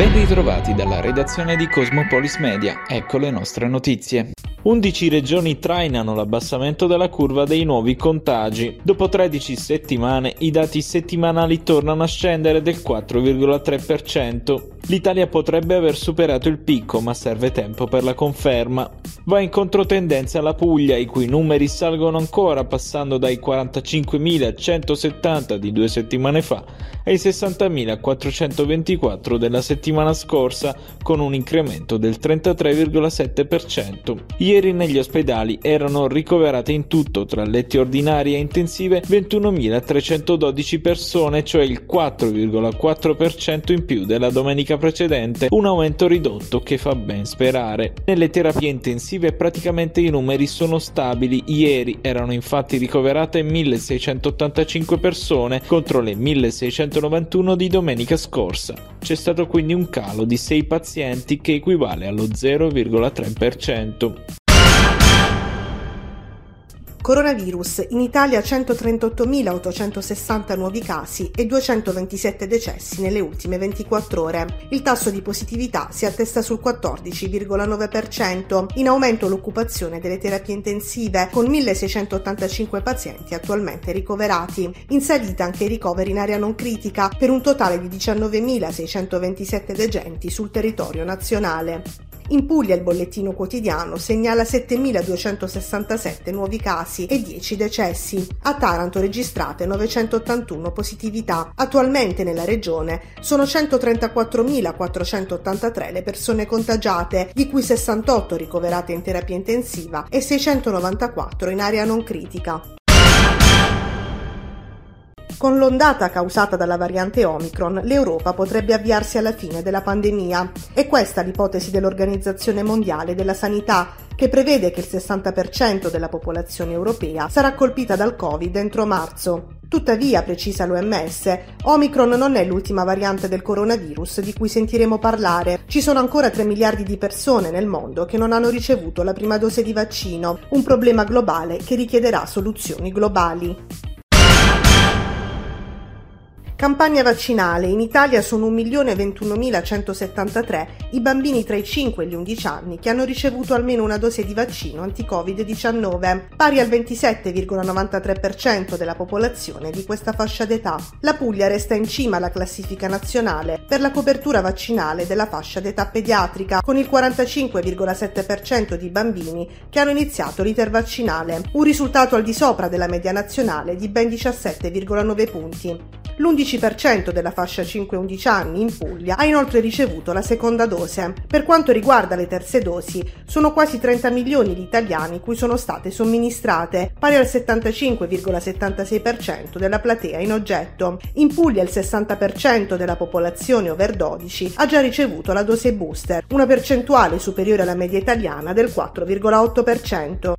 Ben ritrovati dalla redazione di Cosmopolis Media, ecco le nostre notizie. 11 regioni trainano l'abbassamento della curva dei nuovi contagi. Dopo 13 settimane i dati settimanali tornano a scendere del 4,3%. L'Italia potrebbe aver superato il picco, ma serve tempo per la conferma. Va in controtendenza la Puglia, i cui numeri salgono ancora passando dai 45.170 di due settimane fa ai 60.424 della settimana scorsa, con un incremento del 33,7%. Ieri negli ospedali erano ricoverate in tutto, tra letti ordinari e intensive, 21.312 persone, cioè il 4,4% in più della domenica precedente, un aumento ridotto che fa ben sperare. Nelle terapie intensive praticamente i numeri sono stabili, ieri erano infatti ricoverate 1.685 persone contro le 1.600 191 di domenica scorsa. C'è stato quindi un calo di 6 pazienti che equivale allo 0,3%. Coronavirus. In Italia 138.860 nuovi casi e 227 decessi nelle ultime 24 ore. Il tasso di positività si attesta sul 14,9%, in aumento l'occupazione delle terapie intensive con 1.685 pazienti attualmente ricoverati. In salita anche i ricoveri in area non critica per un totale di 19.627 degenti sul territorio nazionale. In Puglia il bollettino quotidiano segnala 7.267 nuovi casi e 10 decessi. A Taranto registrate 981 positività. Attualmente nella regione sono 134.483 le persone contagiate, di cui 68 ricoverate in terapia intensiva e 694 in area non critica. Con l'ondata causata dalla variante Omicron, l'Europa potrebbe avviarsi alla fine della pandemia. È questa l'ipotesi dell'Organizzazione Mondiale della Sanità, che prevede che il 60% della popolazione europea sarà colpita dal Covid entro marzo. Tuttavia, precisa l'OMS, Omicron non è l'ultima variante del coronavirus di cui sentiremo parlare. Ci sono ancora 3 miliardi di persone nel mondo che non hanno ricevuto la prima dose di vaccino, un problema globale che richiederà soluzioni globali. Campagna vaccinale. In Italia sono 1.021.173 i bambini tra i 5 e gli 11 anni che hanno ricevuto almeno una dose di vaccino anti-Covid-19, pari al 27,93% della popolazione di questa fascia d'età. La Puglia resta in cima alla classifica nazionale per la copertura vaccinale della fascia d'età pediatrica, con il 45,7% di bambini che hanno iniziato l'iter vaccinale, un risultato al di sopra della media nazionale di ben 17,9 punti. L'11% della fascia 5-11 anni in Puglia ha inoltre ricevuto la seconda dose. Per quanto riguarda le terze dosi, sono quasi 30 milioni di italiani cui sono state somministrate, pari al 75,76% della platea in oggetto. In Puglia il 60% della popolazione over 12 ha già ricevuto la dose booster, una percentuale superiore alla media italiana del 4,8%.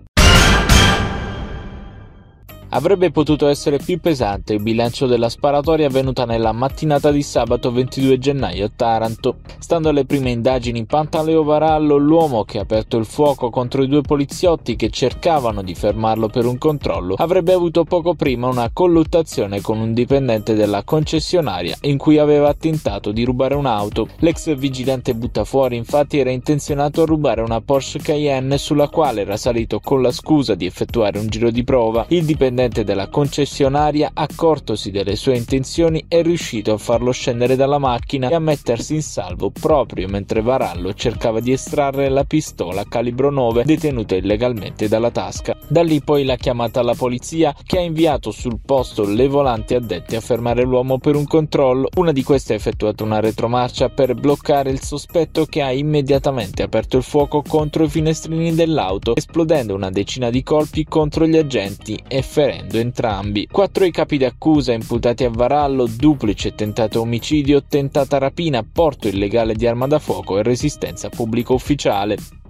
Avrebbe potuto essere più pesante il bilancio della sparatoria avvenuta nella mattinata di sabato 22 gennaio a Taranto. Stando alle prime indagini in Pantaleo Varallo, l'uomo che ha aperto il fuoco contro i due poliziotti che cercavano di fermarlo per un controllo avrebbe avuto poco prima una colluttazione con un dipendente della concessionaria in cui aveva tentato di rubare un'auto. L'ex vigilante buttafuori infatti era intenzionato a rubare una Porsche Cayenne sulla quale era salito con la scusa di effettuare un giro di prova. Il dipendente dipendente della concessionaria, accortosi delle sue intenzioni, è riuscito a farlo scendere dalla macchina e a mettersi in salvo proprio mentre Varallo cercava di estrarre la pistola calibro 9 detenuta illegalmente dalla tasca. Da lì poi la chiamata alla polizia che ha inviato sul posto le volanti addetti a fermare l'uomo per un controllo. Una di queste ha effettuato una retromarcia per bloccare il sospetto che ha immediatamente aperto il fuoco contro i finestrini dell'auto, esplodendo una decina di colpi contro gli agenti e ferendo entrambi. Quattro i capi d'accusa imputati a Varallo, duplice tentato omicidio, tentata rapina, porto illegale di arma da fuoco e resistenza pubblico ufficiale.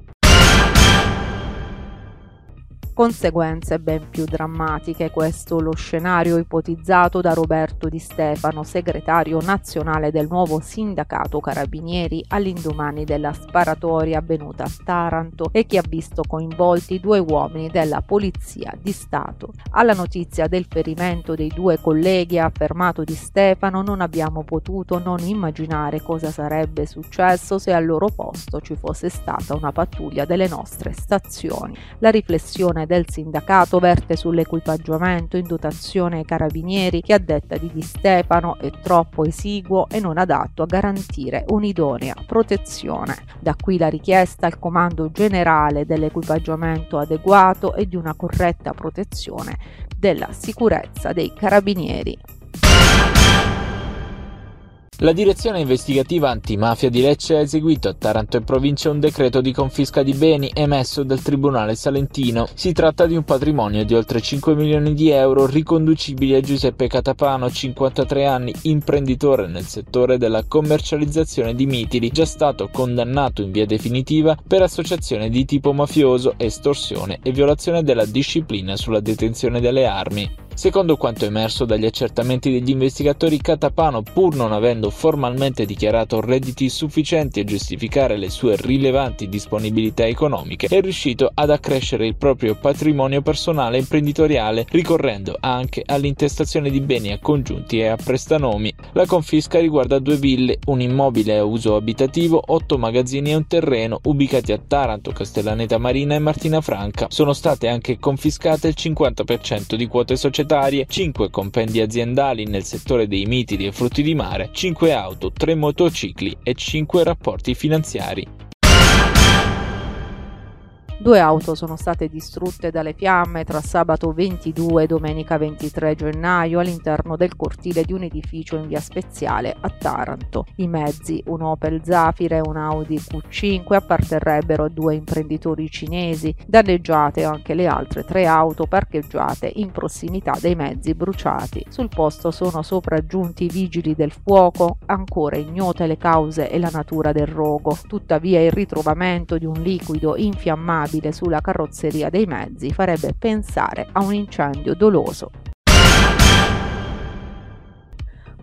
Conseguenze ben più drammatiche. Questo lo scenario ipotizzato da Roberto Di Stefano, segretario nazionale del nuovo sindacato Carabinieri all'indomani della sparatoria avvenuta a Taranto e che ha visto coinvolti due uomini della Polizia di Stato. Alla notizia del ferimento dei due colleghi, ha affermato Di Stefano, non abbiamo potuto non immaginare cosa sarebbe successo se al loro posto ci fosse stata una pattuglia delle nostre stazioni. La riflessione del sindacato verte sull'equipaggiamento in dotazione ai carabinieri che a detta di Di Stefano è troppo esiguo e non adatto a garantire un'idonea protezione. Da qui la richiesta al comando generale dell'equipaggiamento adeguato e di una corretta protezione della sicurezza dei carabinieri. La direzione investigativa antimafia di Lecce ha eseguito a Taranto e provincia un decreto di confisca di beni emesso dal Tribunale Salentino. Si tratta di un patrimonio di oltre 5 milioni di euro riconducibili a Giuseppe Catapano, 53 anni, imprenditore nel settore della commercializzazione di mitili, già stato condannato in via definitiva per associazione di tipo mafioso, estorsione e violazione della disciplina sulla detenzione delle armi. Secondo quanto emerso dagli accertamenti degli investigatori, Catapano, pur non avendo formalmente dichiarato redditi sufficienti a giustificare le sue rilevanti disponibilità economiche, è riuscito ad accrescere il proprio patrimonio personale e imprenditoriale, ricorrendo anche all'intestazione di beni a congiunti e a prestanomi. La confisca riguarda due ville, un immobile a uso abitativo, otto magazzini e un terreno ubicati a Taranto, Castellaneta Marina e Martina Franca. Sono state anche confiscate il 50% di quote sociali societarie, 5 compendi aziendali nel settore dei mitili e frutti di mare, 5 auto, 3 motocicli e 5 rapporti finanziari. Due auto sono state distrutte dalle fiamme tra sabato 22 e domenica 23 gennaio all'interno del cortile di un edificio in via Speziale a Taranto. I mezzi, un Opel Zafira e un Audi Q5, apparterrebbero a due imprenditori cinesi. Danneggiate anche le altre tre auto parcheggiate in prossimità dei mezzi bruciati. Sul posto sono sopraggiunti i vigili del fuoco, ancora ignote le cause e la natura del rogo. Tuttavia il ritrovamento di un liquido infiammabile stabile sulla carrozzeria dei mezzi farebbe pensare a un incendio doloso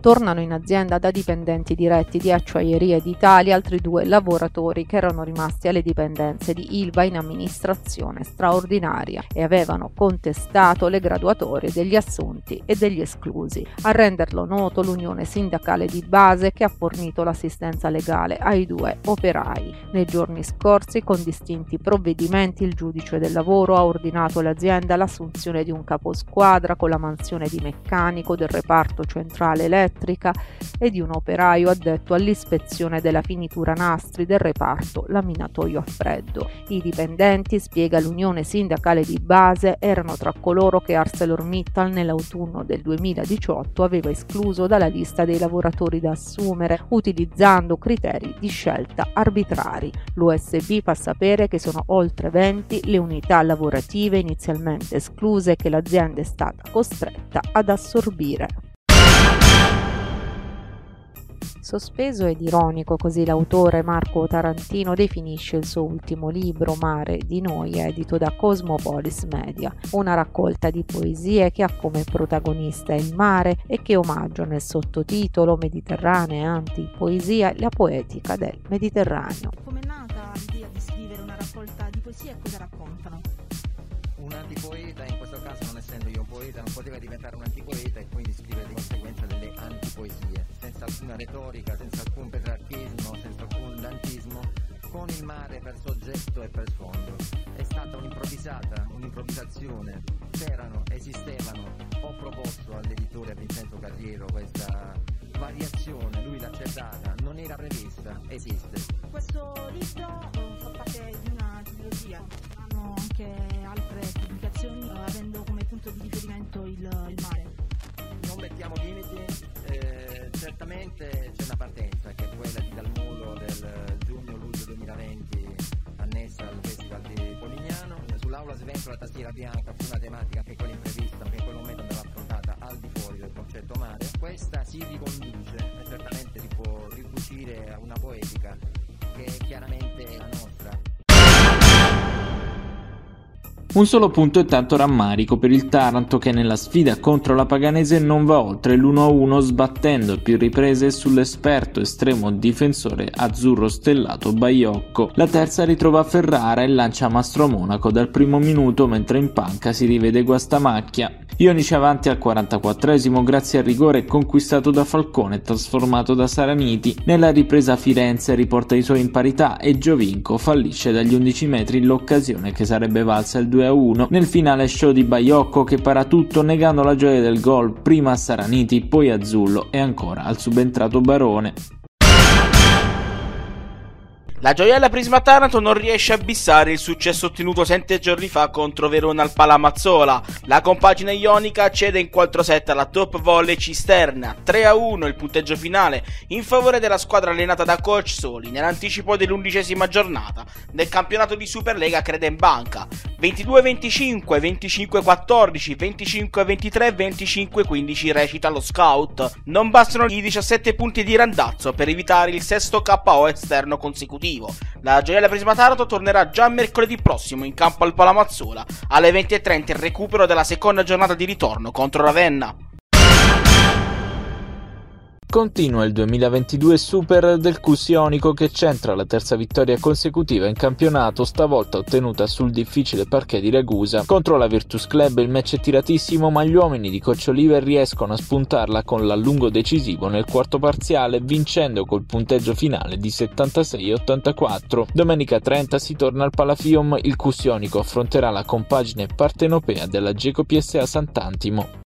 Tornano in azienda da dipendenti diretti di Acciaierie d'Italia altri due lavoratori che erano rimasti alle dipendenze di Ilva in amministrazione straordinaria e avevano contestato le graduatorie degli assunti e degli esclusi. A renderlo noto l'unione sindacale di base che ha fornito l'assistenza legale ai due operai. Nei giorni scorsi, con distinti provvedimenti, il giudice del lavoro ha ordinato all'azienda l'assunzione di un caposquadra con la mansione di meccanico del reparto centrale elettrico elettrica e di un operaio addetto all'ispezione della finitura nastri del reparto laminatoio a freddo. I dipendenti, spiega l'Unione Sindacale di Base, erano tra coloro che ArcelorMittal nell'autunno del 2018 aveva escluso dalla lista dei lavoratori da assumere utilizzando criteri di scelta arbitrari. L'USB fa sapere che sono oltre 20 le unità lavorative inizialmente escluse che l'azienda è stata costretta ad assorbire. Sospeso ed ironico, così l'autore Marco Tarantino definisce il suo ultimo libro, Mare di noi, edito da Cosmopolis Media, una raccolta di poesie che ha come protagonista il mare e che omaggia nel sottotitolo Mediterranea anti-poesia la poetica del Mediterraneo. Come è nata l'idea di scrivere una raccolta di poesie e cosa raccontano? Un antipoeta, in questo caso non essendo io un poeta, non poteva diventare un antipoeta e quindi scrivere alcuna retorica, senza alcun petrarchismo, senza alcun dantismo, con il mare per soggetto e per sfondo. È stata un'improvvisata, un'improvvisazione. C'erano, esistevano. Ho proposto all'editore Vincenzo Carriero questa variazione, lui l'ha accettata, non era prevista, esiste. Questo libro fa parte di una trilogia, hanno anche altre pubblicazioni avendo come punto di riferimento il, il mare. Mettiamo limiti, certamente c'è una partenza che è quella di Dalmulo del giugno-luglio 2020 annessa al Festival di Polignano. Sull'aula Svento la tastiera bianca fu una tematica che quella imprevista, che in quel momento andava affrontata al di fuori del concetto mare. Questa si riconduce e certamente si può ricucire a una poetica che è chiaramente la nostra. Un solo punto e tanto rammarico per il Taranto che nella sfida contro la Paganese non va oltre l'1-1 sbattendo più riprese sull'esperto estremo difensore azzurro stellato Baiocco. La terza ritrova Ferrara e lancia Mastro Monaco dal primo minuto mentre in panca si rivede Guastamacchia. Ionici avanti al 44esimo grazie al rigore conquistato da Falcone e trasformato da Saraniti. Nella ripresa Firenze riporta i suoi in parità e Giovinco fallisce dagli 11 metri l'occasione che sarebbe valsa il 2-1. Nel finale show di Baiocco che para tutto negando la gioia del gol prima a Saraniti, poi a Zullo e ancora al subentrato Barone. La gioiella Prisma Taranto non riesce a bissare il successo ottenuto sette giorni fa contro Verona al Palamazzola. La compagine ionica cede in 4-7 alla top volley Cisterna, 3-1 il punteggio finale in favore della squadra allenata da coach Soli nell'anticipo dell'undicesima giornata del campionato di Superlega Crede in Banca. 22-25, 25-14, 25-23, 25-15 recita lo scout. Non bastano i 17 punti di Randazzo per evitare il sesto KO esterno consecutivo. La Gioiella Prisma Taranto tornerà già mercoledì prossimo in campo al Palamazzola alle 20.30 il recupero della seconda giornata di ritorno contro Ravenna. Continua il 2022 Super del Cusionico che centra la terza vittoria consecutiva in campionato, stavolta ottenuta sul difficile parquet di Ragusa. Contro la Virtus Club il match è tiratissimo, ma gli uomini di Coach riescono a spuntarla con l'allungo decisivo nel quarto parziale, vincendo col punteggio finale di 76-84. Domenica 30 si torna al Palafium, il Cusionico affronterà la compagine partenopea della Geco PSA Sant'Antimo.